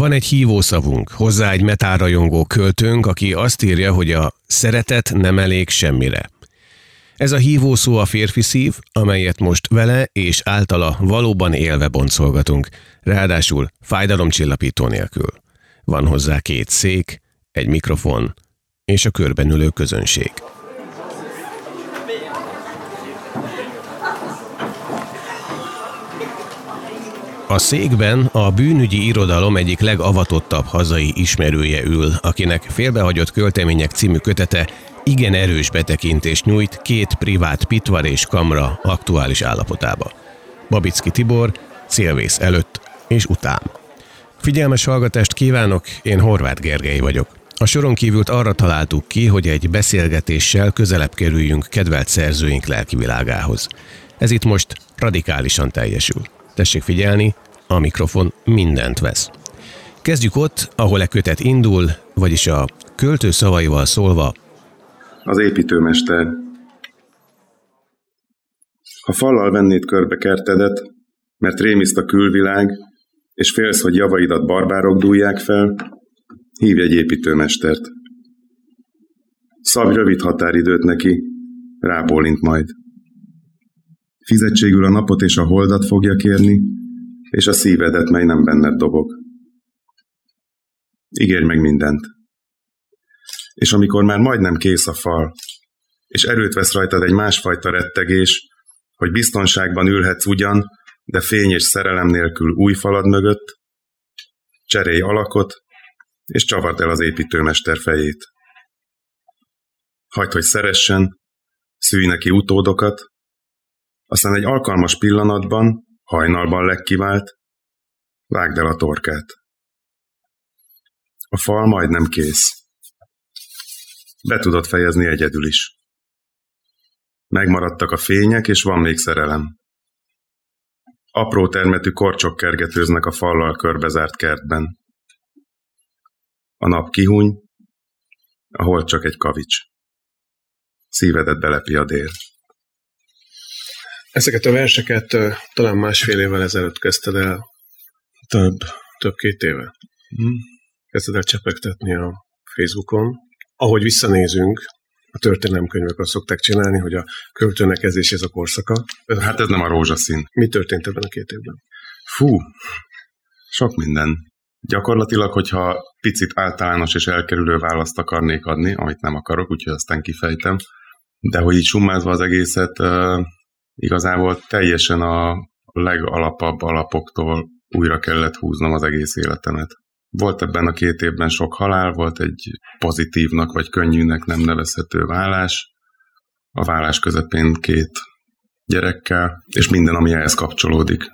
Van egy hívószavunk, hozzá egy metárajongó költőnk, aki azt írja, hogy a szeretet nem elég semmire. Ez a hívószó a férfi szív, amelyet most vele és általa valóban élve boncolgatunk, ráadásul fájdalomcsillapító nélkül. Van hozzá két szék, egy mikrofon és a körben ülő közönség. A székben a bűnügyi irodalom egyik legavatottabb hazai ismerője ül, akinek félbehagyott költemények című kötete igen erős betekintést nyújt két privát pitvar és kamra aktuális állapotába. Babicki Tibor, célvész előtt és után. Figyelmes hallgatást kívánok, én Horváth Gergely vagyok. A soron kívült arra találtuk ki, hogy egy beszélgetéssel közelebb kerüljünk kedvelt szerzőink lelkivilágához. Ez itt most radikálisan teljesül. Tessék figyelni, a mikrofon mindent vesz. Kezdjük ott, ahol e kötet indul, vagyis a költő szavaival szólva. Az építőmester. Ha fallal vennéd körbe kertedet, mert rémiszt a külvilág, és félsz, hogy javaidat barbárok dúlják fel, hívj egy építőmestert. Szabj rövid határidőt neki, rábólint majd. Fizetségül a napot és a holdat fogja kérni, és a szívedet, mely nem benned dobog. Ígérj meg mindent. És amikor már majdnem kész a fal, és erőt vesz rajtad egy másfajta rettegés, hogy biztonságban ülhetsz ugyan, de fény és szerelem nélkül új falad mögött, cserélj alakot, és csavard el az építőmester fejét. Hagyd, hogy szeressen, szűj neki utódokat, aztán egy alkalmas pillanatban, hajnalban legkivált, vágd el a torkát. A fal majdnem kész. Be tudod fejezni egyedül is. Megmaradtak a fények, és van még szerelem. Apró termetű korcsok kergetőznek a fallal körbezárt kertben. A nap kihuny, ahol csak egy kavics. Szívedet belepi a dél. Ezeket a verseket talán másfél évvel ezelőtt kezdted el. Több. Több két éve. Hmm. Kezdted el csepegtetni a Facebookon. Ahogy visszanézünk, a történelemkönyvek azt szokták csinálni, hogy a költőnek ez és ez a korszaka. Hát ez nem a rózsaszín. Mi történt ebben a két évben? Fú, sok minden. Gyakorlatilag, hogyha picit általános és elkerülő választ akarnék adni, amit nem akarok, úgyhogy aztán kifejtem, de hogy így summázva az egészet, igazából teljesen a legalapabb alapoktól újra kellett húznom az egész életemet. Volt ebben a két évben sok halál, volt egy pozitívnak vagy könnyűnek nem nevezhető vállás, a vállás közepén két gyerekkel, és minden, ami ehhez kapcsolódik.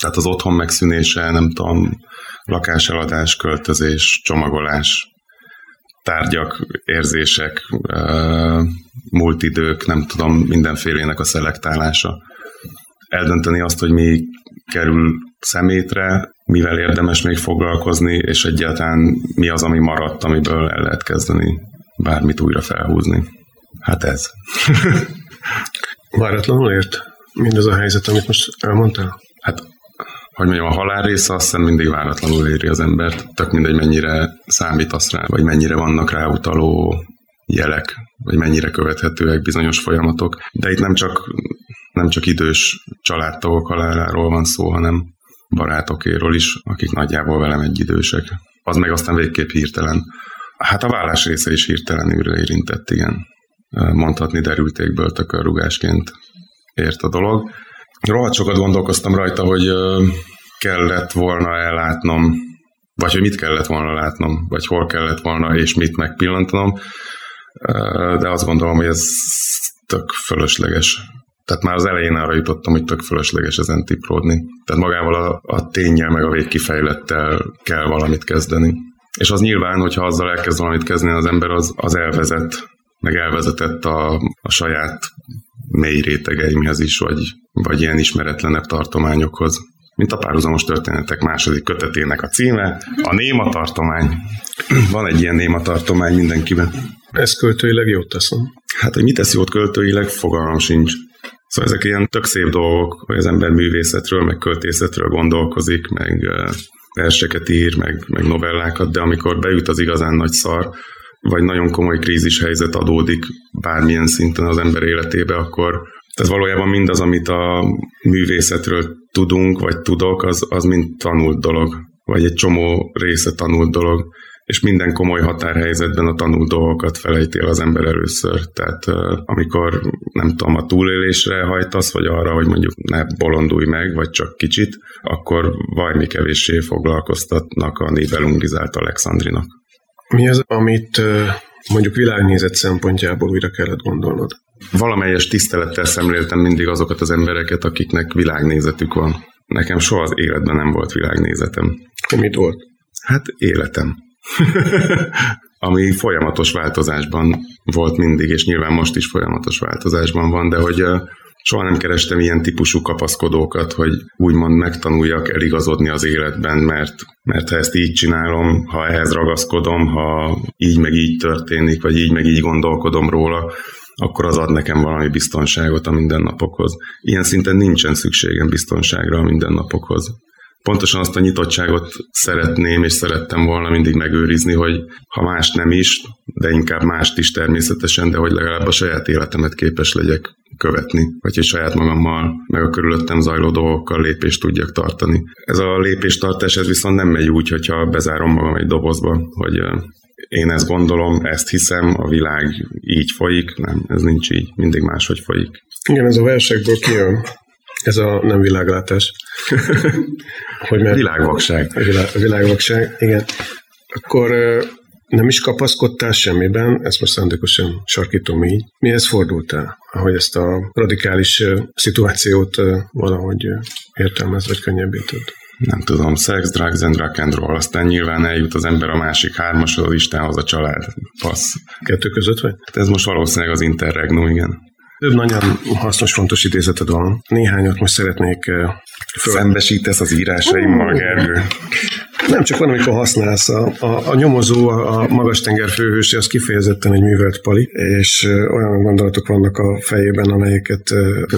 Tehát az otthon megszűnése, nem tudom, lakáseladás, költözés, csomagolás, tárgyak, érzések, múlt idők, nem tudom, mindenfélének a szelektálása. Eldönteni azt, hogy mi kerül szemétre, mivel érdemes még foglalkozni, és egyáltalán mi az, ami maradt, amiből el lehet kezdeni bármit újra felhúzni. Hát ez. Váratlanul ért mindez a helyzet, amit most elmondtál? Hát hogy mondjam, a halál része azt hiszem mindig váratlanul éri az embert, tök mindegy mennyire számítasz rá, vagy mennyire vannak rá utaló jelek, vagy mennyire követhetőek bizonyos folyamatok. De itt nem csak, nem csak idős családtagok haláláról van szó, hanem barátokéről is, akik nagyjából velem egyidősek. Az meg aztán végképp hirtelen. Hát a vállás része is hirtelenül érintett, igen. Mondhatni derültékből tökörrugásként ért a dolog. Rohadt sokat gondolkoztam rajta, hogy kellett volna ellátnom, vagy hogy mit kellett volna látnom, vagy hol kellett volna, és mit megpillantanom, de azt gondolom, hogy ez tök fölösleges. Tehát már az elején arra jutottam, hogy tök fölösleges ezen tipródni. Tehát magával a, a tényel, meg a végkifejlettel kell valamit kezdeni. És az nyilván, hogyha azzal elkezd valamit kezdeni az ember, az, az elvezet, meg elvezetett a, a saját mély rétegeimhez is, vagy, vagy ilyen ismeretlenebb tartományokhoz. Mint a párhuzamos történetek második kötetének a címe, a néma tartomány. Van egy ilyen néma tartomány mindenkiben. Ez költőileg jót teszem. Hát, hogy mit tesz jót költőileg, fogalmam sincs. Szóval ezek ilyen tök szép dolgok, hogy az ember művészetről, meg költészetről gondolkozik, meg verseket ír, meg, meg novellákat, de amikor bejut az igazán nagy szar, vagy nagyon komoly krízis helyzet adódik bármilyen szinten az ember életébe, akkor ez valójában mindaz, amit a művészetről tudunk, vagy tudok, az, az mind tanult dolog, vagy egy csomó része tanult dolog és minden komoly határhelyzetben a tanult dolgokat felejtél az ember először. Tehát amikor nem tudom, a túlélésre hajtasz, vagy arra, hogy mondjuk ne bolondulj meg, vagy csak kicsit, akkor valami kevéssé foglalkoztatnak a Nibelungizált Alexandrinak. Mi az, amit mondjuk világnézet szempontjából újra kellett gondolnod? Valamelyes tisztelettel szemléltem mindig azokat az embereket, akiknek világnézetük van. Nekem soha az életben nem volt világnézetem. Mit volt? Hát életem. ami folyamatos változásban volt mindig, és nyilván most is folyamatos változásban van, de hogy soha nem kerestem ilyen típusú kapaszkodókat, hogy úgymond megtanuljak eligazodni az életben, mert, mert ha ezt így csinálom, ha ehhez ragaszkodom, ha így meg így történik, vagy így meg így gondolkodom róla, akkor az ad nekem valami biztonságot a mindennapokhoz. Ilyen szinten nincsen szükségem biztonságra a mindennapokhoz pontosan azt a nyitottságot szeretném és szerettem volna mindig megőrizni, hogy ha más nem is, de inkább mást is természetesen, de hogy legalább a saját életemet képes legyek követni, vagy hogy saját magammal, meg a körülöttem zajló dolgokkal lépést tudjak tartani. Ez a lépéstartás ez viszont nem megy úgy, hogyha bezárom magam egy dobozba, hogy én ezt gondolom, ezt hiszem, a világ így folyik, nem, ez nincs így, mindig máshogy folyik. Igen, ez a versekből kijön. Ez a nem világlátás. hogy mert világvakság. A világ, világvakság, igen. Akkor nem is kapaszkodtál semmiben, ezt most szándékosan sarkítom így. Mihez fordultál, ahogy ezt a radikális szituációt valahogy értelmez, vagy könnyebbé tud? Nem tudom, sex, drugs and rock and roll, aztán nyilván eljut az ember a másik hármashoz, az Istenhoz, a család. Passz. Kettő között vagy? Hát ez most valószínűleg az interregnum, igen. Több nagyon hasznos, fontos idézeted van. Néhányat most szeretnék föl... Szembesítesz az írásaimmal, Gergő. Nem csak van, amikor használsz. A, a, a nyomozó, a, a magas tenger főhőse, az kifejezetten egy művelt pali, és olyan gondolatok vannak a fejében, amelyeket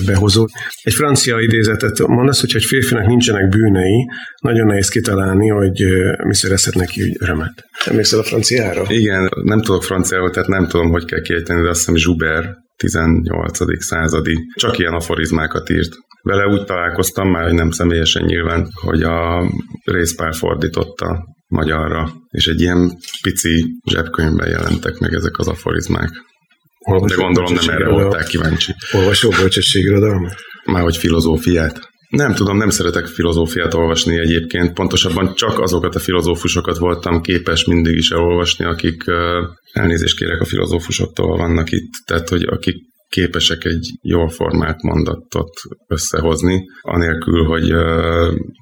behozol. Egy francia idézetet mondasz, hogy egy férfinak nincsenek bűnei, nagyon nehéz kitalálni, hogy mi szerezhet neki örömet. Emlékszel a franciára? Igen, nem tudok franciául, tehát nem tudom, hogy kell kiejteni, de azt hiszem Zsuber 18. századi, csak ilyen aforizmákat írt. Vele úgy találkoztam már, hogy nem személyesen nyilván, hogy a részpár fordította magyarra, és egy ilyen pici zsebkönyvben jelentek meg ezek az aforizmák. Olvasó De gondolom nem erre voltál kíváncsi. Olvasó bölcsességirodalmat? Már hogy filozófiát. Nem tudom, nem szeretek filozófiát olvasni egyébként, pontosabban csak azokat a filozófusokat voltam képes mindig is elolvasni, akik elnézést kérek a filozófusoktól vannak itt, tehát hogy akik képesek egy jól formált mondatot összehozni, anélkül, hogy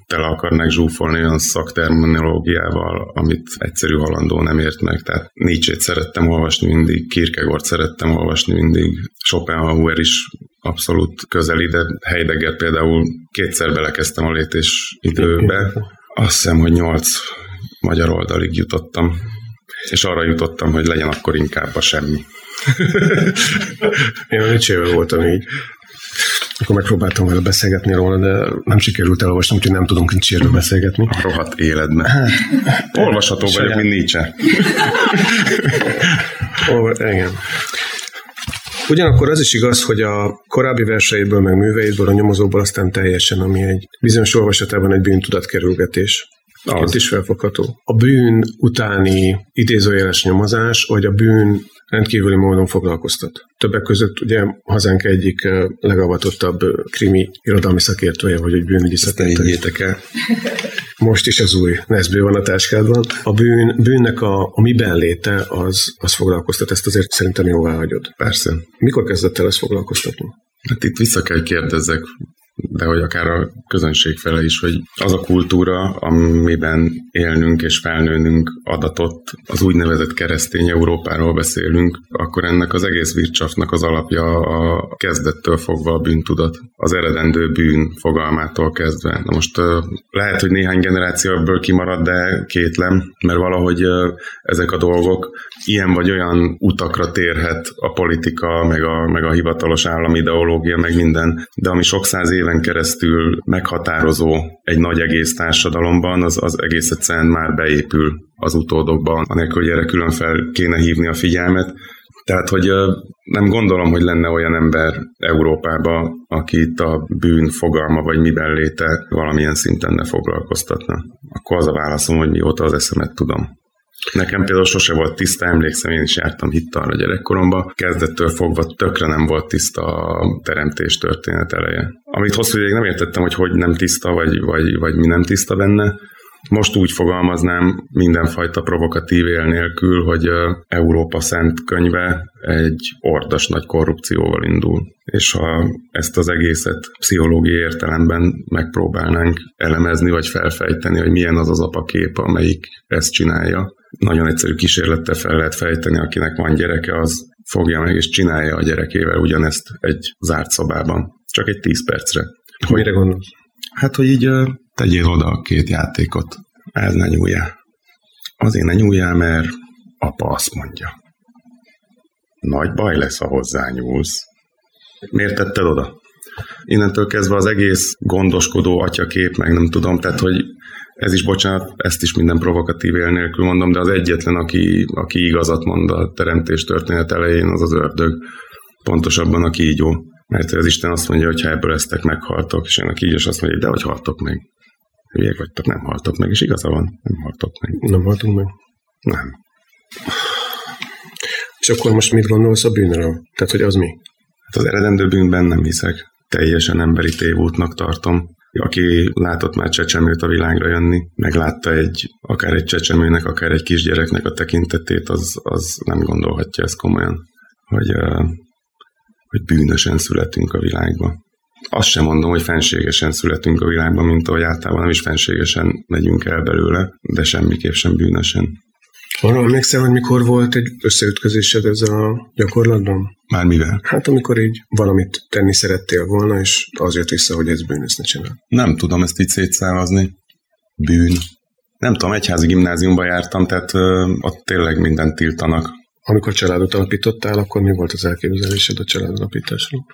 tele akarnak zsúfolni olyan szakterminológiával, amit egyszerű halandó nem ért meg. Tehát Nietzsche-t szerettem olvasni mindig, Kierkegaard szerettem olvasni mindig, Schopenhauer is abszolút közeli, de Heidegger például kétszer belekezdtem a létés időbe. Azt hiszem, hogy nyolc magyar oldalig jutottam, és arra jutottam, hogy legyen akkor inkább a semmi. Én a Nietzsével voltam így. Akkor megpróbáltam vele beszélgetni róla, de nem sikerült elolvasni, úgyhogy nem tudunk Nietzséről beszélgetni. A rohadt életben. Hát, Olvasható vagyok, mint Nietzsche. igen. Ugyanakkor az is igaz, hogy a korábbi verseiből, meg műveidből, a nyomozóból aztán teljesen, ami egy bizonyos olvasatában egy bűntudatkerülgetés. Az. Ott is felfogható. A bűn utáni idézőjeles nyomozás, vagy a bűn rendkívüli módon foglalkoztat. Többek között ugye hazánk egyik legavatottabb krimi irodalmi szakértője, vagy egy bűnügyi szakértője. el. Most is az új Nesbő van a táskádban. A bűn, bűnnek a, a miben léte az, az foglalkoztat, ezt azért szerintem jóvá hagyod. Persze. Mikor kezdett el ezt foglalkoztatni? Hát itt vissza kell kérdezzek de hogy akár a közönség fele is, hogy az a kultúra, amiben élnünk és felnőnünk adatot, az úgynevezett keresztény Európáról beszélünk, akkor ennek az egész vircsafnak az alapja a kezdettől fogva a bűntudat, az eredendő bűn fogalmától kezdve. Na most lehet, hogy néhány generáció ebből kimarad, de kétlem, mert valahogy ezek a dolgok ilyen vagy olyan utakra térhet a politika, meg a, meg a hivatalos állami ideológia, meg minden, de ami sok száz éve éven keresztül meghatározó egy nagy egész társadalomban, az, az egész egyszerűen már beépül az utódokban, anélkül, hogy erre külön fel kéne hívni a figyelmet. Tehát, hogy nem gondolom, hogy lenne olyan ember Európában, akit a bűn fogalma vagy miben léte valamilyen szinten ne foglalkoztatna. Akkor az a válaszom, hogy mióta az eszemet tudom. Nekem például sose volt tiszta, emlékszem, én is jártam hittalra gyerekkoromban, kezdettől fogva tökre nem volt tiszta a teremtés történet eleje. Amit hosszú ideig nem értettem, hogy hogy nem tiszta, vagy, vagy, vagy mi nem tiszta benne, most úgy fogalmaznám mindenfajta provokatív él nélkül, hogy Európa Szent könyve egy ordas nagy korrupcióval indul. És ha ezt az egészet pszichológiai értelemben megpróbálnánk elemezni, vagy felfejteni, hogy milyen az az apakép, amelyik ezt csinálja, nagyon egyszerű kísérlettel fel lehet fejteni, akinek van gyereke, az fogja meg és csinálja a gyerekével ugyanezt egy zárt szobában. Csak egy 10 percre. Hogy, Mire gondolsz? Hát, hogy így tegyél oda két játékot. Ez ne nyúljál. Azért ne nyúljál, mert apa azt mondja. Nagy baj lesz, ha hozzányúlsz. Miért tetted oda? Innentől kezdve az egész gondoskodó atyakép, meg nem tudom, tehát, hogy ez is, bocsánat, ezt is minden provokatív él nélkül mondom, de az egyetlen, aki, aki igazat mond a teremtés történet elején, az az ördög. Pontosabban a kígyó. Mert az Isten azt mondja, hogy ha ebből eztek, meghaltok, és én a kígyós azt mondja, de hogy haltok meg. Hülyek vagytok, nem haltok meg, és igaza van, nem haltok meg. Nem haltunk meg? Nem. És akkor most mit gondolsz a bűnről? Tehát, hogy az mi? Hát az eredendő bűnben nem hiszek. Teljesen emberi tévútnak tartom. Aki látott már csecsemőt a világra jönni, meglátta egy, akár egy csecsemőnek, akár egy kisgyereknek a tekintetét, az, az nem gondolhatja ezt komolyan, hogy, hogy bűnösen születünk a világba. Azt sem mondom, hogy fenségesen születünk a világban, mint ahogy általában nem is fenségesen megyünk el belőle, de semmiképp sem bűnösen. Arra emlékszem, hogy mikor volt egy összeütközésed ezzel a gyakorlatban? Már mivel? Hát amikor így valamit tenni szerettél volna, és az jött vissza, hogy ez bűn, ezt ne csinál. Nem tudom ezt így szétszálazni. Bűn. Nem tudom, egyházi gimnáziumba jártam, tehát ö, ott tényleg mindent tiltanak. Amikor családot alapítottál, akkor mi volt az elképzelésed a családalapításról?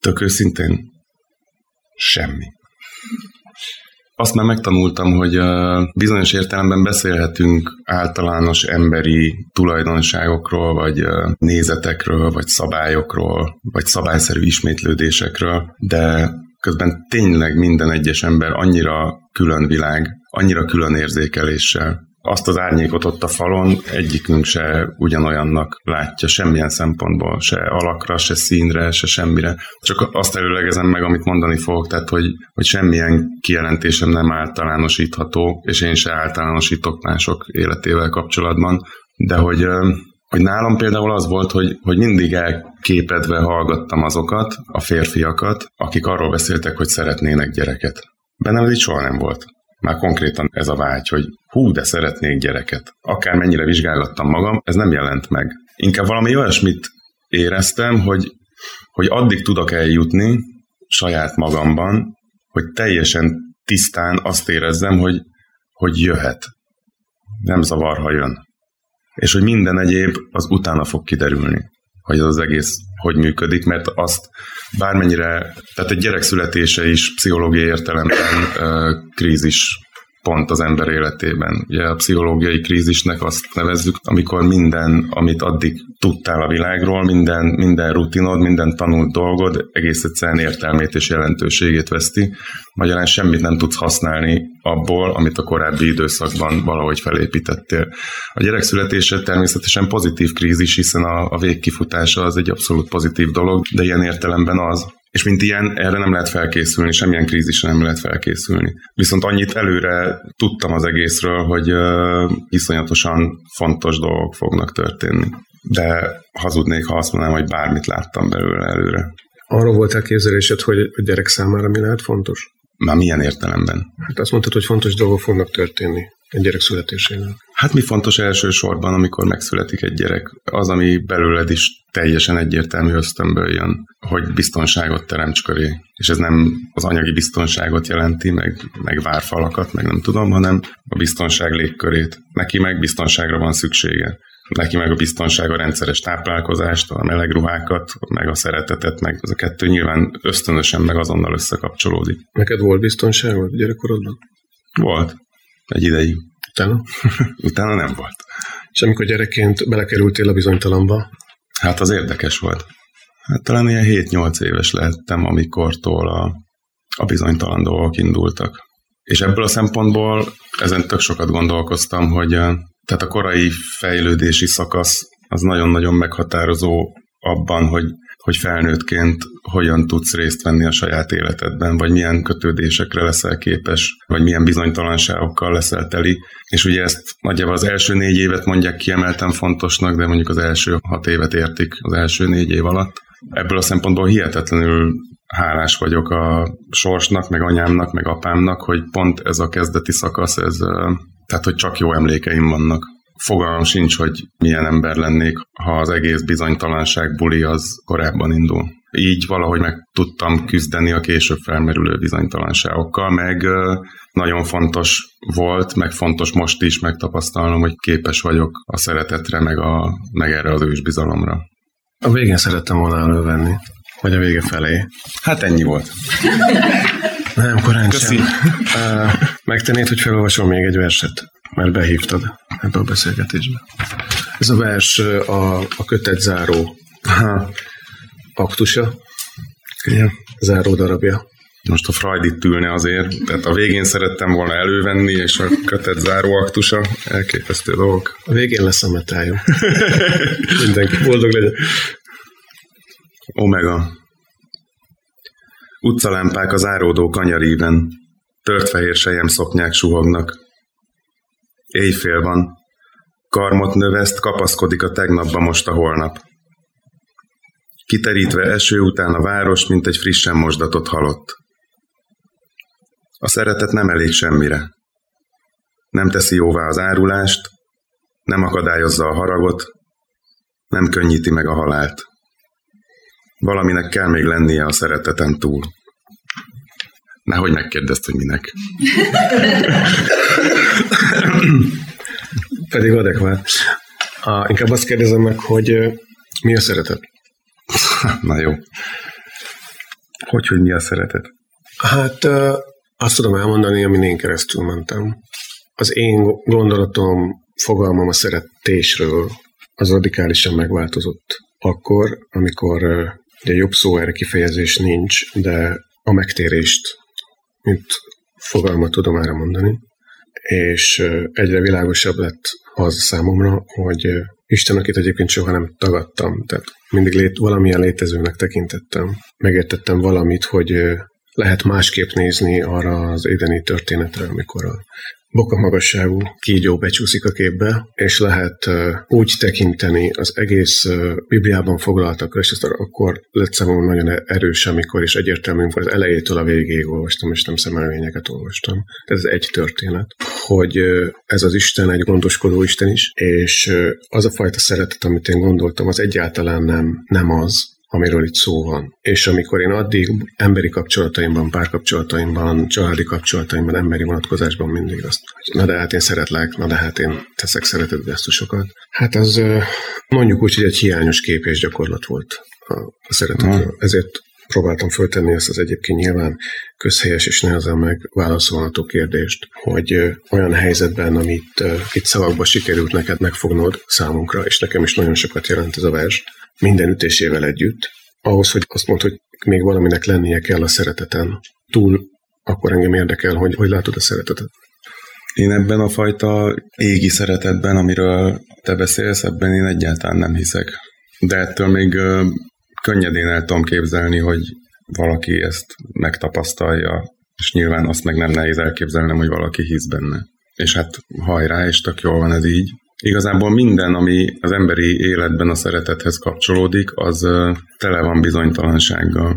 Tök őszintén semmi. Azt már megtanultam, hogy bizonyos értelemben beszélhetünk általános emberi tulajdonságokról, vagy nézetekről, vagy szabályokról, vagy szabályszerű ismétlődésekről, de közben tényleg minden egyes ember annyira külön világ, annyira külön érzékeléssel, azt az árnyékot ott a falon egyikünk se ugyanolyannak látja semmilyen szempontból, se alakra, se színre, se semmire. Csak azt előlegezem meg, amit mondani fogok, tehát hogy, hogy semmilyen kijelentésem nem általánosítható, és én se általánosítok mások életével kapcsolatban, de hogy hogy nálam például az volt, hogy, hogy mindig elképedve hallgattam azokat, a férfiakat, akik arról beszéltek, hogy szeretnének gyereket. Bennem ez így soha nem volt már konkrétan ez a vágy, hogy hú, de szeretnék gyereket. Akár mennyire vizsgálattam magam, ez nem jelent meg. Inkább valami olyasmit éreztem, hogy, hogy addig tudok eljutni saját magamban, hogy teljesen tisztán azt érezzem, hogy, hogy jöhet. Nem zavar, ha jön. És hogy minden egyéb az utána fog kiderülni hogy az, az egész hogy működik, mert azt bármennyire, tehát egy gyerek születése is pszichológiai értelemben krízis pont az ember életében. Ugye a pszichológiai krízisnek azt nevezzük, amikor minden, amit addig tudtál a világról, minden, minden rutinod, minden tanult dolgod egész egyszerűen értelmét és jelentőségét veszti. Magyarán semmit nem tudsz használni abból, amit a korábbi időszakban valahogy felépítettél. A gyerek születése természetesen pozitív krízis, hiszen a, a végkifutása az egy abszolút pozitív dolog, de ilyen értelemben az, és mint ilyen, erre nem lehet felkészülni, semmilyen krízisre nem lehet felkészülni. Viszont annyit előre tudtam az egészről, hogy uh, iszonyatosan fontos dolgok fognak történni. De hazudnék, ha azt mondanám, hogy bármit láttam belőle előre. Arról volt elképzelésed, hogy a gyerek számára mi lehet fontos? Már milyen értelemben? Hát azt mondtad, hogy fontos dolgok fognak történni egy gyerek születésével. Hát mi fontos elsősorban, amikor megszületik egy gyerek? Az, ami belőled is teljesen egyértelmű ösztönből jön, hogy biztonságot teremts köré. És ez nem az anyagi biztonságot jelenti, meg, meg várfalakat, meg nem tudom, hanem a biztonság légkörét. Neki meg biztonságra van szüksége. neki meg a biztonság, a rendszeres táplálkozást, a meleg ruhákat, meg a szeretetet, meg ez a kettő nyilván ösztönösen meg azonnal összekapcsolódik. Neked volt biztonságod gyerekkorodban? Volt. Egy ideig. Utána? Utána nem volt. És amikor gyerekként belekerültél a bizonytalomba? Hát az érdekes volt. Hát talán ilyen 7-8 éves lehettem, amikortól a, a bizonytalan dolgok indultak. És ebből a szempontból ezen tök sokat gondolkoztam, hogy tehát a korai fejlődési szakasz az nagyon-nagyon meghatározó abban, hogy, hogy felnőttként hogyan tudsz részt venni a saját életedben, vagy milyen kötődésekre leszel képes, vagy milyen bizonytalanságokkal leszel teli. És ugye ezt nagyjából az első négy évet mondják kiemelten fontosnak, de mondjuk az első hat évet értik az első négy év alatt. Ebből a szempontból hihetetlenül hálás vagyok a sorsnak, meg anyámnak, meg apámnak, hogy pont ez a kezdeti szakasz, ez, tehát hogy csak jó emlékeim vannak. Fogalmam sincs, hogy milyen ember lennék, ha az egész bizonytalanság buli az korábban indul. Így valahogy meg tudtam küzdeni a később felmerülő bizonytalanságokkal, meg nagyon fontos volt, meg fontos most is megtapasztalnom, hogy képes vagyok a szeretetre, meg, a, meg erre az ősbizalomra. A végén szerettem volna elővenni. Vagy a vége felé. Hát ennyi volt. Nem, korán Köszi. sem. Uh, megtennéd, hogy felolvasom még egy verset, mert behívtad ebbe a beszélgetésbe. Ez a vers a, a kötet záró ha, aktusa, Igen. záró darabja. Most a Freud itt ülne azért, tehát a végén szerettem volna elővenni, és a kötet záró aktusa, elképesztő dolgok. A végén lesz a metályom. Mindenki boldog legyen. Omega. Utcalámpák az áródó kanyaríven. Tört fehér sejem szoknyák suhognak. Éjfél van. Karmot növeszt, kapaszkodik a tegnapba most a holnap. Kiterítve eső után a város, mint egy frissen mosdatott halott. A szeretet nem elég semmire. Nem teszi jóvá az árulást, nem akadályozza a haragot, nem könnyíti meg a halált. Valaminek kell még lennie a szereteten túl. Nehogy megkérdezt, hogy minek. Pedig adekvát. A, inkább azt kérdezem meg, hogy mi a szeretet? Na jó. Hogy, hogy mi a szeretet? Hát azt tudom elmondani, amin én keresztül mentem. Az én gondolatom, fogalmam a szeretésről az radikálisan megváltozott. Akkor, amikor Ugye jobb szó erre kifejezés nincs, de a megtérést, mint fogalmat tudom erre mondani, és egyre világosabb lett az számomra, hogy Isten, akit egyébként soha nem tagadtam, tehát mindig lét, valamilyen létezőnek tekintettem. Megértettem valamit, hogy lehet másképp nézni arra az édeni történetre, amikor a boka magasságú kígyó becsúszik a képbe, és lehet úgy tekinteni az egész Bibliában foglaltakra, és ezt akkor lett számomra nagyon erős, amikor is egyértelmű, amikor az elejétől a végéig olvastam, és nem szemelvényeket olvastam. Ez egy történet, hogy ez az Isten egy gondoskodó Isten is, és az a fajta szeretet, amit én gondoltam, az egyáltalán nem, nem az, amiről itt szó van. És amikor én addig emberi kapcsolataimban, párkapcsolataimban, családi kapcsolataimban, emberi vonatkozásban mindig azt, hogy na de hát én szeretlek, na de hát én teszek szeretett gesztusokat. Hát az mondjuk úgy, hogy egy hiányos kép és gyakorlat volt a szeretetről. Ezért próbáltam föltenni ezt az egyébként nyilván közhelyes és nehezen megválaszolható kérdést, hogy olyan helyzetben, amit itt szavakba sikerült neked megfognod számunkra, és nekem is nagyon sokat jelent ez a vers, minden ütésével együtt, ahhoz, hogy azt mondod, hogy még valaminek lennie kell a szereteten túl, akkor engem érdekel, hogy hogy látod a szeretetet. Én ebben a fajta égi szeretetben, amiről te beszélsz, ebben én egyáltalán nem hiszek. De ettől még könnyedén el tudom képzelni, hogy valaki ezt megtapasztalja, és nyilván azt meg nem nehéz elképzelnem, hogy valaki hisz benne. És hát hajrá, és tök jól van ez így. Igazából minden, ami az emberi életben a szeretethez kapcsolódik, az tele van bizonytalansággal.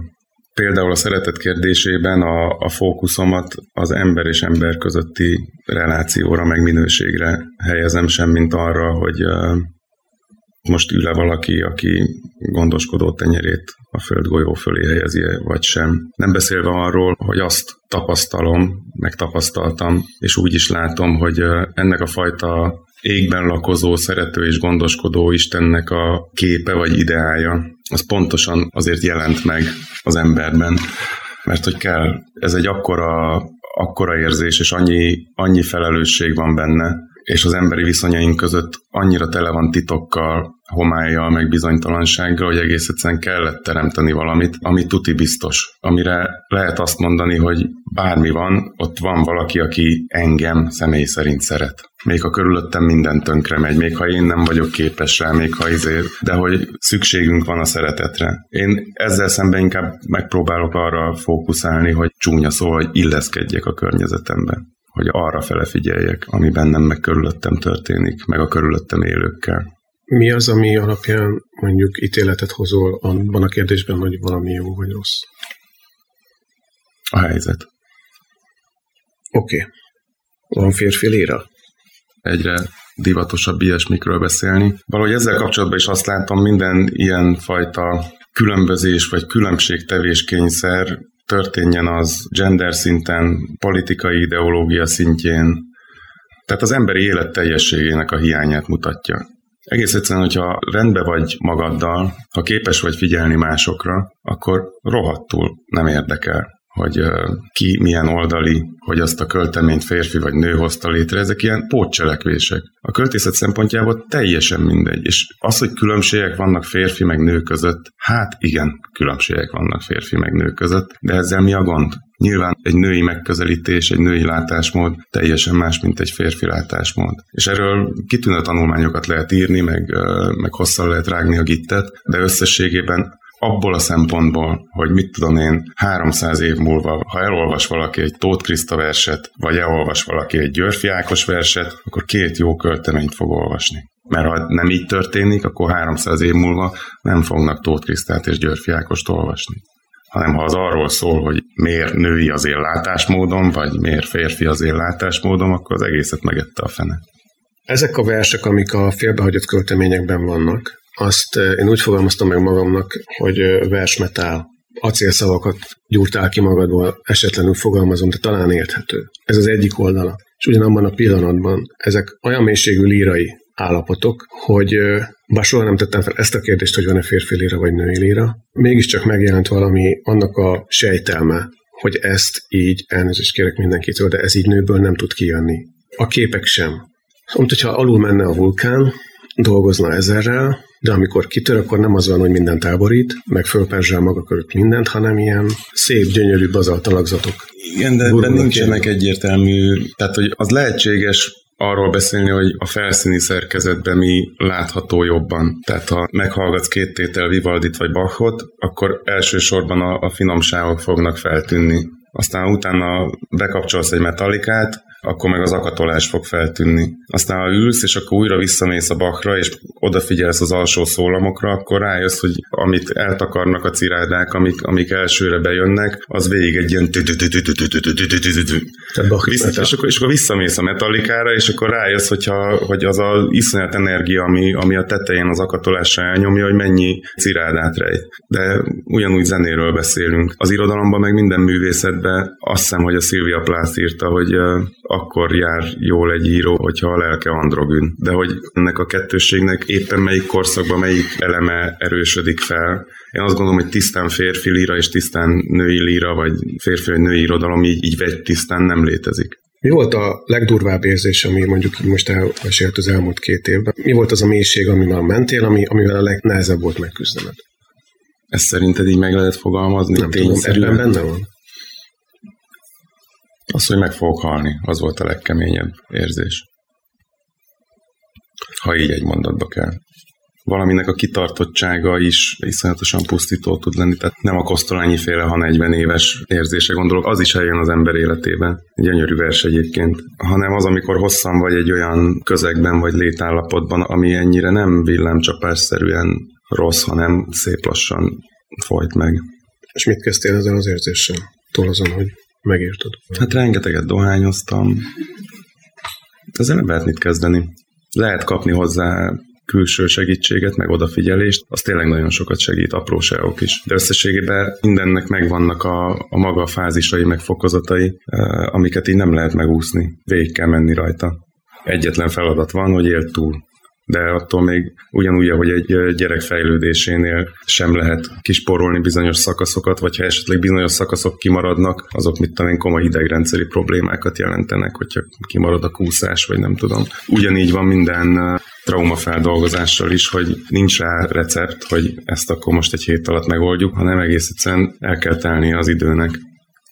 Például a szeretet kérdésében a, a fókuszomat az ember és ember közötti relációra, meg minőségre helyezem, sem mint arra, hogy most ül-e valaki, aki gondoskodó tenyerét a földgolyó fölé helyezi vagy sem. Nem beszélve arról, hogy azt tapasztalom, meg tapasztaltam, és úgy is látom, hogy ennek a fajta égben lakozó, szerető és gondoskodó Istennek a képe vagy ideája, az pontosan azért jelent meg az emberben, mert hogy kell, ez egy akkora, akkora érzés, és annyi, annyi felelősség van benne, és az emberi viszonyaink között annyira tele van titokkal, homályjal, meg bizonytalansággal, hogy egész egyszerűen kellett teremteni valamit, ami tuti biztos, amire lehet azt mondani, hogy bármi van, ott van valaki, aki engem személy szerint szeret. Még ha körülöttem minden tönkre megy, még ha én nem vagyok képes rá, még ha izé, de hogy szükségünk van a szeretetre. Én ezzel szemben inkább megpróbálok arra fókuszálni, hogy csúnya szó, hogy illeszkedjek a környezetembe hogy arra fele figyeljek, ami bennem meg körülöttem történik, meg a körülöttem élőkkel. Mi az, ami alapján mondjuk ítéletet hozol abban a kérdésben, hogy valami jó vagy rossz? A helyzet. Oké. Okay. Van férfi léra? Egyre divatosabb ilyesmikről beszélni. Valahogy ezzel kapcsolatban is azt látom, minden ilyen fajta különbözés vagy különbségtevéskényszer történjen az gender szinten, politikai ideológia szintjén, tehát az emberi élet teljességének a hiányát mutatja. Egész egyszerűen, hogyha rendbe vagy magaddal, ha képes vagy figyelni másokra, akkor rohadtul nem érdekel hogy ki milyen oldali, hogy azt a költeményt férfi vagy nő hozta létre, ezek ilyen pótcselekvések. A költészet szempontjából teljesen mindegy. És az, hogy különbségek vannak férfi meg nő között, hát igen, különbségek vannak férfi meg nő között, de ezzel mi a gond? Nyilván egy női megközelítés, egy női látásmód teljesen más, mint egy férfi látásmód. És erről kitűnő tanulmányokat lehet írni, meg, meg hosszal lehet rágni a gittet, de összességében abból a szempontból, hogy mit tudom én, 300 év múlva, ha elolvas valaki egy Tóth Kriszta verset, vagy elolvas valaki egy Györfi Ákos verset, akkor két jó költeményt fog olvasni. Mert ha nem így történik, akkor 300 év múlva nem fognak Tóth Krisztát és Györfi Ákost olvasni hanem ha az arról szól, hogy miért női az én látásmódom, vagy miért férfi az én látásmódom, akkor az egészet megette a fene. Ezek a versek, amik a félbehagyott költeményekben vannak, azt eh, én úgy fogalmaztam meg magamnak, hogy eh, versmetál, acélszavakat gyúrtál ki magadból, esetlenül fogalmazom, de talán érthető. Ez az egyik oldala. És ugyanabban a pillanatban ezek olyan mélységű lírai állapotok, hogy bár soha nem tettem fel ezt a kérdést, hogy van-e férfi líra vagy női líra, mégiscsak megjelent valami annak a sejtelme, hogy ezt így, elnézést kérek mindenkitől, de ez így nőből nem tud kijönni. A képek sem. Mint hogyha alul menne a vulkán, dolgozna ezerrel, de amikor kitör, akkor nem az van, hogy minden táborít, meg fölperzsel maga körül mindent, hanem ilyen szép, gyönyörű bazaltalagzatok. Igen, de, de nincsenek egyértelmű, tehát hogy az lehetséges arról beszélni, hogy a felszíni szerkezetben mi látható jobban. Tehát ha meghallgatsz két tétel Vivaldit vagy Bachot, akkor elsősorban a, a finomságok fognak feltűnni. Aztán utána bekapcsolsz egy metallikát, akkor meg az akatolás fog feltűnni. Aztán ha ülsz, és akkor újra visszamész a bakra, és odafigyelsz az alsó szólamokra, akkor rájössz, hogy amit eltakarnak a cirádák, amik, amik elsőre bejönnek, az végig egy ilyen és akkor, és akkor visszamész a metallikára, és akkor rájössz, hogyha, hogy az a iszonyat energia, ami, ami a tetején az akatolásra elnyomja, hogy mennyi cirádát rejt. De ugyanúgy zenéről beszélünk. Az irodalomban, meg minden művészetben azt hiszem, hogy a Szilvia Plath írta, hogy akkor jár jól egy író, hogyha a lelke androgyn. De hogy ennek a kettősségnek éppen melyik korszakban melyik eleme erősödik fel. Én azt gondolom, hogy tisztán férfi líra és tisztán női líra, vagy férfi vagy női irodalom így, így vegy tisztán nem létezik. Mi volt a legdurvább érzés, ami mondjuk most elmesélt az elmúlt két évben? Mi volt az a mélység, amivel mentél, ami, amivel a legnehezebb volt megküzdened? Ezt szerinted így meg lehet fogalmazni? Nem tudom, ebben benne van. Az, hogy meg fogok halni, az volt a legkeményebb érzés. Ha így egy mondatba kell. Valaminek a kitartottsága is iszonyatosan pusztító tud lenni, tehát nem a Kosztolányi féle, ha 40 éves érzése gondolok, az is eljön az ember életében, gyönyörű vers egyébként, hanem az, amikor hosszan vagy egy olyan közegben vagy létállapotban, ami ennyire nem villámcsapásszerűen rossz, hanem szép lassan folyt meg. És mit kezdtél ezzel az érzéssel? Túl azon, hogy megírtad? Hát rengeteget dohányoztam. Ezzel nem lehet mit kezdeni. Lehet kapni hozzá külső segítséget, meg odafigyelést, az tényleg nagyon sokat segít, apróságok is. De összességében mindennek megvannak a, a maga fázisai, meg fokozatai, amiket így nem lehet megúszni. Végig kell menni rajta. egyetlen feladat van, hogy élt túl de attól még ugyanúgy, ahogy egy gyerek fejlődésénél sem lehet kisporolni bizonyos szakaszokat, vagy ha esetleg bizonyos szakaszok kimaradnak, azok mit talán komoly idegrendszeri problémákat jelentenek, hogyha kimarad a kúszás, vagy nem tudom. Ugyanígy van minden traumafeldolgozással is, hogy nincs rá recept, hogy ezt akkor most egy hét alatt megoldjuk, hanem egész egyszerűen el kell telni az időnek.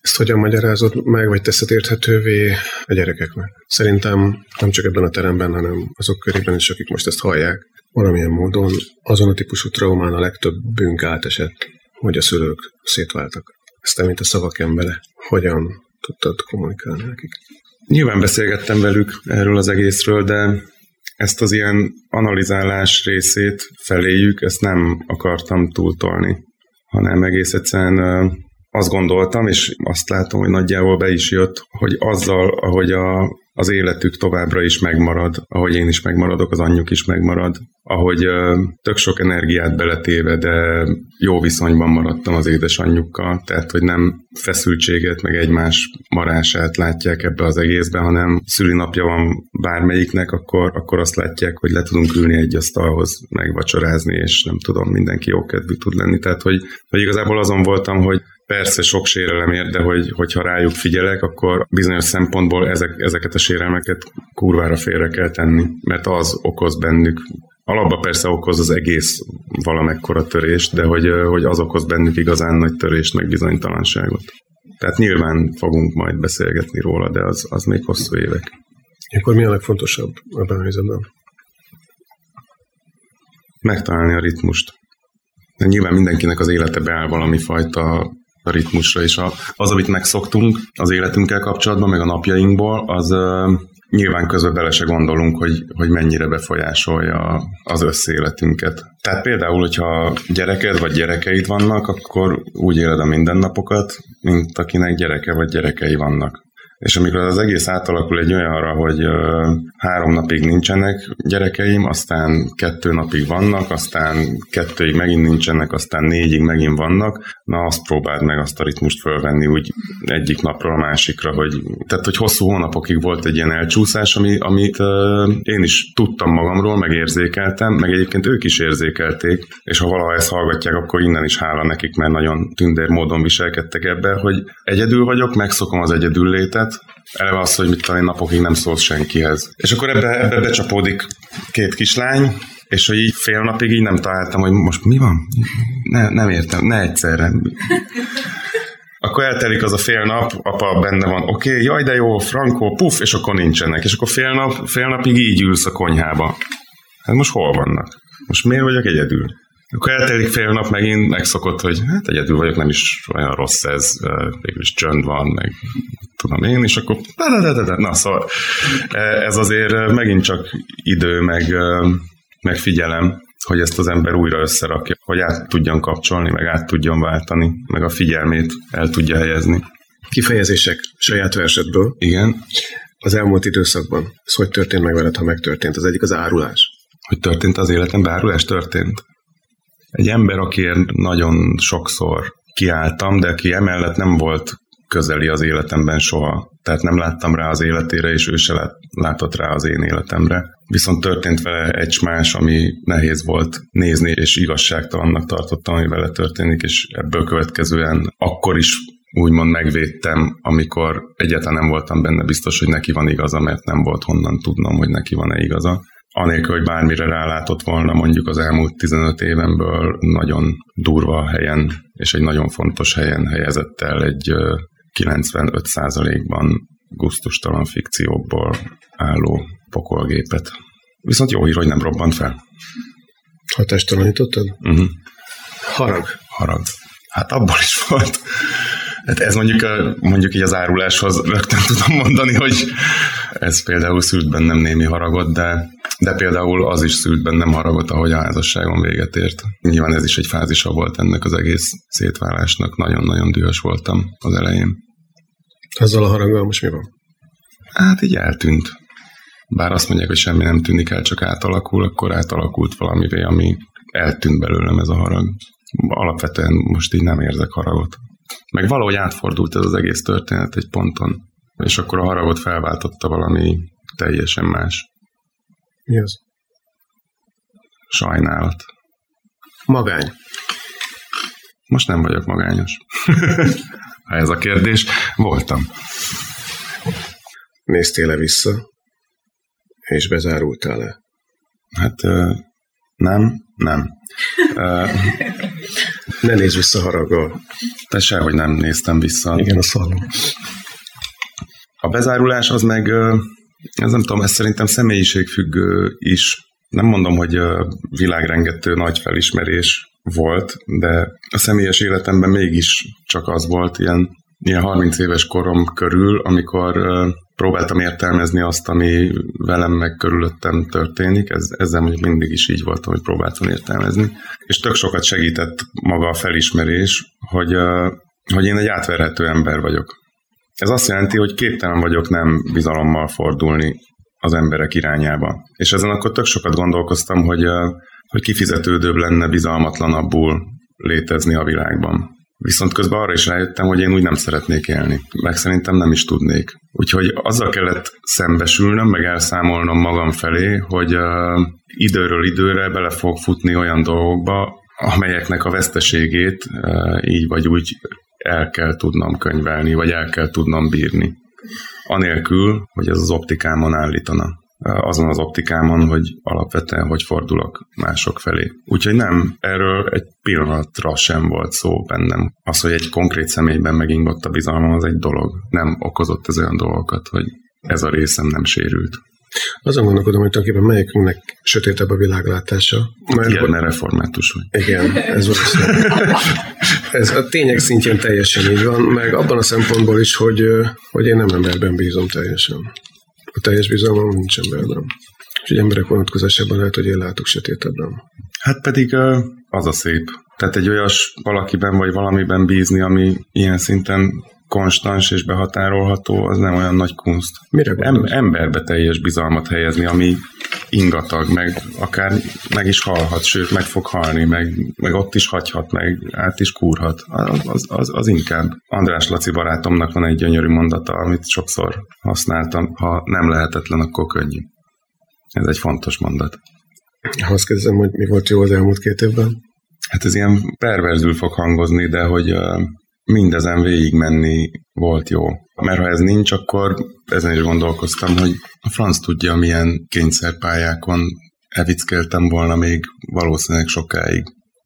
Ezt hogyan magyarázod meg, vagy teszed érthetővé a gyerekeknek? Szerintem nem csak ebben a teremben, hanem azok körében is, akik most ezt hallják, valamilyen módon azon a típusú traumán a legtöbbünk átesett, hogy a szülők szétváltak. Ezt te, mint a szavak embere, hogyan tudtad kommunikálni nekik? Nyilván beszélgettem velük erről az egészről, de ezt az ilyen analizálás részét feléjük, ezt nem akartam túltolni, hanem egész egyszerűen azt gondoltam, és azt látom, hogy nagyjából be is jött, hogy azzal, ahogy a, az életük továbbra is megmarad, ahogy én is megmaradok, az anyjuk is megmarad, ahogy ö, tök sok energiát beletéve, de jó viszonyban maradtam az édesanyjukkal, tehát hogy nem feszültséget, meg egymás marását látják ebbe az egészbe, hanem szülinapja van bármelyiknek, akkor, akkor azt látják, hogy le tudunk ülni egy asztalhoz, megvacsorázni, és nem tudom, mindenki jókedvű tud lenni. Tehát, hogy, hogy igazából azon voltam, hogy Persze sok sérelem ér, de hogy, hogyha rájuk figyelek, akkor bizonyos szempontból ezek, ezeket a sérelmeket kurvára félre kell tenni, mert az okoz bennük Alapba persze okoz az egész valamekkora törést, de hogy, hogy az okoz bennük igazán nagy törést, meg bizonytalanságot. Tehát nyilván fogunk majd beszélgetni róla, de az, az még hosszú évek. Akkor mi a legfontosabb ebben a helyzetben? Megtalálni a ritmust. De nyilván mindenkinek az élete beáll valami fajta a ritmusra, és az, amit megszoktunk az életünkkel kapcsolatban, meg a napjainkból, az nyilván közben bele se gondolunk, hogy, hogy mennyire befolyásolja az összéletünket. Tehát például, hogyha gyereked vagy gyerekeid vannak, akkor úgy éled a mindennapokat, mint akinek gyereke vagy gyerekei vannak. És amikor az egész átalakul egy olyanra, hogy három napig nincsenek gyerekeim, aztán kettő napig vannak, aztán kettőig megint nincsenek, aztán négyig megint vannak, na azt próbáld meg azt a ritmust fölvenni úgy egyik napról a másikra, hogy, tehát hogy hosszú hónapokig volt egy ilyen elcsúszás, ami, amit én is tudtam magamról, meg érzékeltem, meg egyébként ők is érzékelték, és ha valaha ezt hallgatják, akkor innen is hála nekik, mert nagyon tündér módon viselkedtek ebbe, hogy egyedül vagyok, megszokom az egyedül létet, Eleve az, hogy mit tudom, napokig nem szólsz senkihez. És akkor ebbe, ebbe becsapódik két kislány, és hogy így fél napig így nem találtam, hogy most mi van? Ne, nem értem, ne egyszerre. Akkor eltelik az a fél nap, apa benne van, oké, okay, jaj de jó, frankó, puf, és akkor nincsenek. És akkor fél, nap, fél napig így ülsz a konyhába. Hát most hol vannak? Most miért vagyok egyedül? Akkor eltelik fél nap megint, megszokott, hogy hát egyedül vagyok, nem is olyan rossz ez, végül is csönd van, meg tudom én, és akkor na szóval ez azért megint csak idő, meg, meg figyelem, hogy ezt az ember újra összerakja, hogy át tudjon kapcsolni, meg át tudjon váltani, meg a figyelmét el tudja helyezni. Kifejezések saját versetből. Igen. Az elmúlt időszakban. Ez hogy történt meg veled, ha megtörtént? Az egyik az árulás. Hogy történt az életemben? Árulás történt? Egy ember, akiért nagyon sokszor kiálltam, de aki emellett nem volt közeli az életemben soha. Tehát nem láttam rá az életére, és ő se látott rá az én életemre. Viszont történt vele egy más, ami nehéz volt nézni, és igazságtalannak tartottam, ami vele történik, és ebből következően akkor is úgymond megvédtem, amikor egyáltalán nem voltam benne biztos, hogy neki van igaza, mert nem volt honnan tudnom, hogy neki van-e igaza anélkül, hogy bármire rálátott volna mondjuk az elmúlt 15 évemből nagyon durva helyen és egy nagyon fontos helyen helyezett el egy 95%-ban guztustalan fikciókból álló pokolgépet. Viszont jó hír, hogy nem robbant fel. Hatástalanítottad? Uh-huh. Harag. Harag. Hát abból is volt. Hát ez mondjuk, a, mondjuk így az áruláshoz rögtön tudom mondani, hogy ez például szült bennem némi haragot, de, de például az is szült bennem haragot, ahogy a házasságon véget ért. Nyilván ez is egy fázisa volt ennek az egész szétválásnak, nagyon-nagyon dühös voltam az elején. Ezzel a haraggal most mi van? Hát így eltűnt. Bár azt mondják, hogy semmi nem tűnik el, csak átalakul, akkor átalakult valamivé, ami eltűnt belőlem ez a harag. Alapvetően most így nem érzek haragot. Meg valahogy átfordult ez az egész történet egy ponton. És akkor a haragot felváltotta valami teljesen más. Mi az? Sajnálat. Magány. Most nem vagyok magányos. ha ez a kérdés, voltam. Néztél-e vissza, és bezárultál le? Hát nem, nem. ne nézz vissza haraggal. Te sehogy nem néztem vissza. Igen, a hallom. A bezárulás az meg, ez nem tudom, ez szerintem személyiségfüggő is. Nem mondom, hogy világrengető nagy felismerés volt, de a személyes életemben mégis csak az volt ilyen, ilyen 30 éves korom körül, amikor próbáltam értelmezni azt, ami velem meg körülöttem történik, ez, ezzel mondjuk mindig is így voltam, hogy próbáltam értelmezni. És tök sokat segített maga a felismerés, hogy, hogy én egy átverhető ember vagyok. Ez azt jelenti, hogy képtelen vagyok nem bizalommal fordulni az emberek irányába. És ezen akkor tök sokat gondolkoztam, hogy, hogy kifizetődőbb lenne bizalmatlanabbul létezni a világban. Viszont közben arra is rájöttem, hogy én úgy nem szeretnék élni, meg szerintem nem is tudnék. Úgyhogy azzal kellett szembesülnöm, meg elszámolnom magam felé, hogy uh, időről időre bele fog futni olyan dolgokba, amelyeknek a veszteségét uh, így vagy úgy el kell tudnom könyvelni, vagy el kell tudnom bírni. Anélkül, hogy ez az optikámon állítana azon az optikámon, hogy alapvetően hogy fordulok mások felé. Úgyhogy nem, erről egy pillanatra sem volt szó bennem. Az, hogy egy konkrét személyben megingott a bizalmam, az egy dolog. Nem okozott ez olyan dolgokat, hogy ez a részem nem sérült. Azon gondolkodom, hogy tulajdonképpen melyikünknek sötétebb a világlátása. Mert Igen, mert református vagy. Igen, ez valószínűleg. ez a tények szintjén teljesen így van, meg abban a szempontból is, hogy, hogy én nem emberben bízom teljesen. A teljes bizalmam nincs emberben. És emberek vonatkozásában lehet, hogy én látok sötétebben. Hát pedig az a szép. Tehát egy olyas valakiben vagy valamiben bízni, ami ilyen szinten konstans és behatárolható, az nem olyan nagy kunst. Mire em- Emberbe teljes bizalmat helyezni, ami ingatag, meg akár meg is halhat, sőt, meg fog halni, meg, meg ott is hagyhat, meg át is kúrhat. Az, az, az, az inkább. András Laci barátomnak van egy gyönyörű mondata, amit sokszor használtam. Ha nem lehetetlen, akkor könnyű. Ez egy fontos mondat. Azt kérdezem, hogy mi volt jó az elmúlt két évben? Hát ez ilyen perverzül fog hangozni, de hogy uh, mindezen végigmenni volt jó. Mert ha ez nincs, akkor ezen is gondolkoztam, hogy a franc tudja, milyen kényszerpályákon evickeltem volna még valószínűleg sokáig.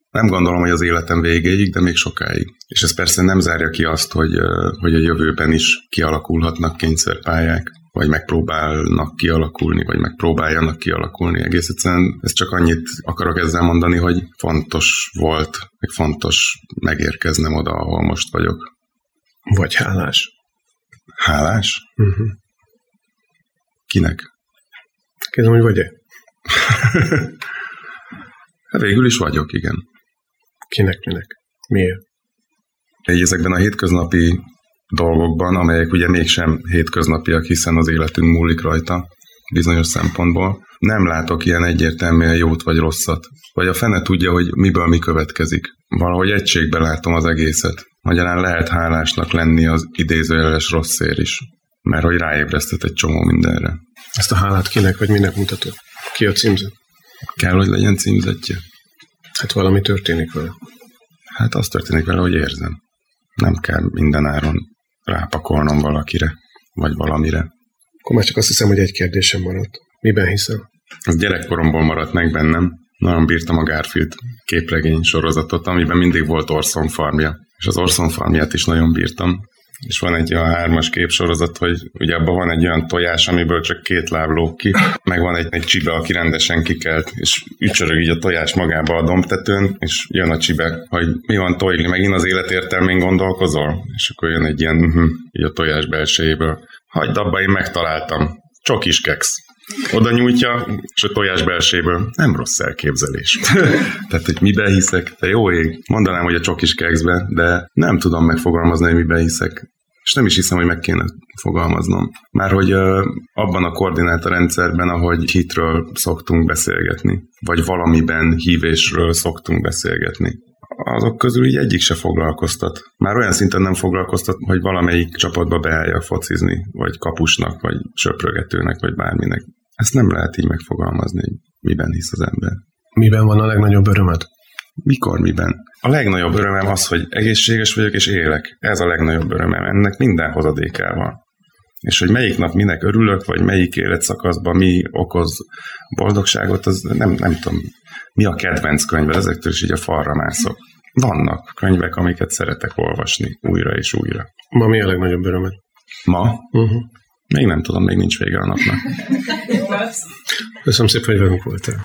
Nem gondolom, hogy az életem végéig, de még sokáig. És ez persze nem zárja ki azt, hogy, hogy a jövőben is kialakulhatnak kényszerpályák, vagy megpróbálnak kialakulni, vagy megpróbáljanak kialakulni. Egész egyszerűen ez csak annyit akarok ezzel mondani, hogy fontos volt, meg fontos megérkeznem oda, ahol most vagyok. Vagy hálás. Hálás? Uh-huh. Kinek? Kérdem, hogy vagy-e? végül is vagyok, igen. Kinek, minek? Miért? Egy ezekben a hétköznapi dolgokban, amelyek ugye mégsem hétköznapiak, hiszen az életünk múlik rajta bizonyos szempontból. Nem látok ilyen egyértelműen jót vagy rosszat. Vagy a fene tudja, hogy miből mi következik. Valahogy egységbe látom az egészet. Magyarán lehet hálásnak lenni az idézőjeles rossz szér is. Mert hogy ráébresztett egy csomó mindenre. Ezt a hálát kinek vagy minek mutatod? Ki a címzet? Kell, hogy legyen címzetje? Hát valami történik vele. Hát az történik vele, hogy érzem. Nem kell minden áron rápakolnom valakire, vagy valamire. Akkor már csak azt hiszem, hogy egy kérdésem maradt. Miben hiszel? Az gyerekkoromból maradt meg bennem. Nagyon bírtam a Garfield képregény sorozatot, amiben mindig volt Orson farmja. És az Orson farmját is nagyon bírtam és van egy olyan hármas képsorozat, hogy ugye abban van egy olyan tojás, amiből csak két láb lóg ki, meg van egy, egy csibe, aki rendesen kikelt, és ücsörög így a tojás magába a dombtetőn, és jön a csibe, hogy mi van tojli, megint az életértelmén gondolkozol? És akkor jön egy ilyen, uh-huh, így a tojás belsejéből. Hagyd abba, én megtaláltam. Csokis keksz. Oda nyújtja, és a tojás belséből nem rossz elképzelés. Tehát, hogy miben hiszek, te jó ég, mondanám, hogy a csokis kekszbe, de nem tudom megfogalmazni, hogy miben hiszek. És nem is hiszem, hogy meg kéne fogalmaznom. Már hogy abban a koordinátorrendszerben, ahogy hitről szoktunk beszélgetni, vagy valamiben hívésről szoktunk beszélgetni, azok közül így egyik se foglalkoztat. Már olyan szinten nem foglalkoztat, hogy valamelyik csapatba beálljak focizni, vagy kapusnak, vagy söprögetőnek, vagy bárminek. Ezt nem lehet így megfogalmazni, miben hisz az ember. Miben van a legnagyobb örömet? Mikor, miben? A legnagyobb örömem az, hogy egészséges vagyok és élek. Ez a legnagyobb örömem. Ennek minden hozadékával van. És hogy melyik nap minek örülök, vagy melyik életszakaszban mi okoz boldogságot, az nem, nem tudom. Mi a kedvenc könyve, ezektől is így a falra mászok. Vannak könyvek, amiket szeretek olvasni újra és újra. Ma mi a legnagyobb örömet? Ma? Uh-huh. Még nem tudom, még nincs vége a napnak. Köszönöm szépen, hogy velünk voltál.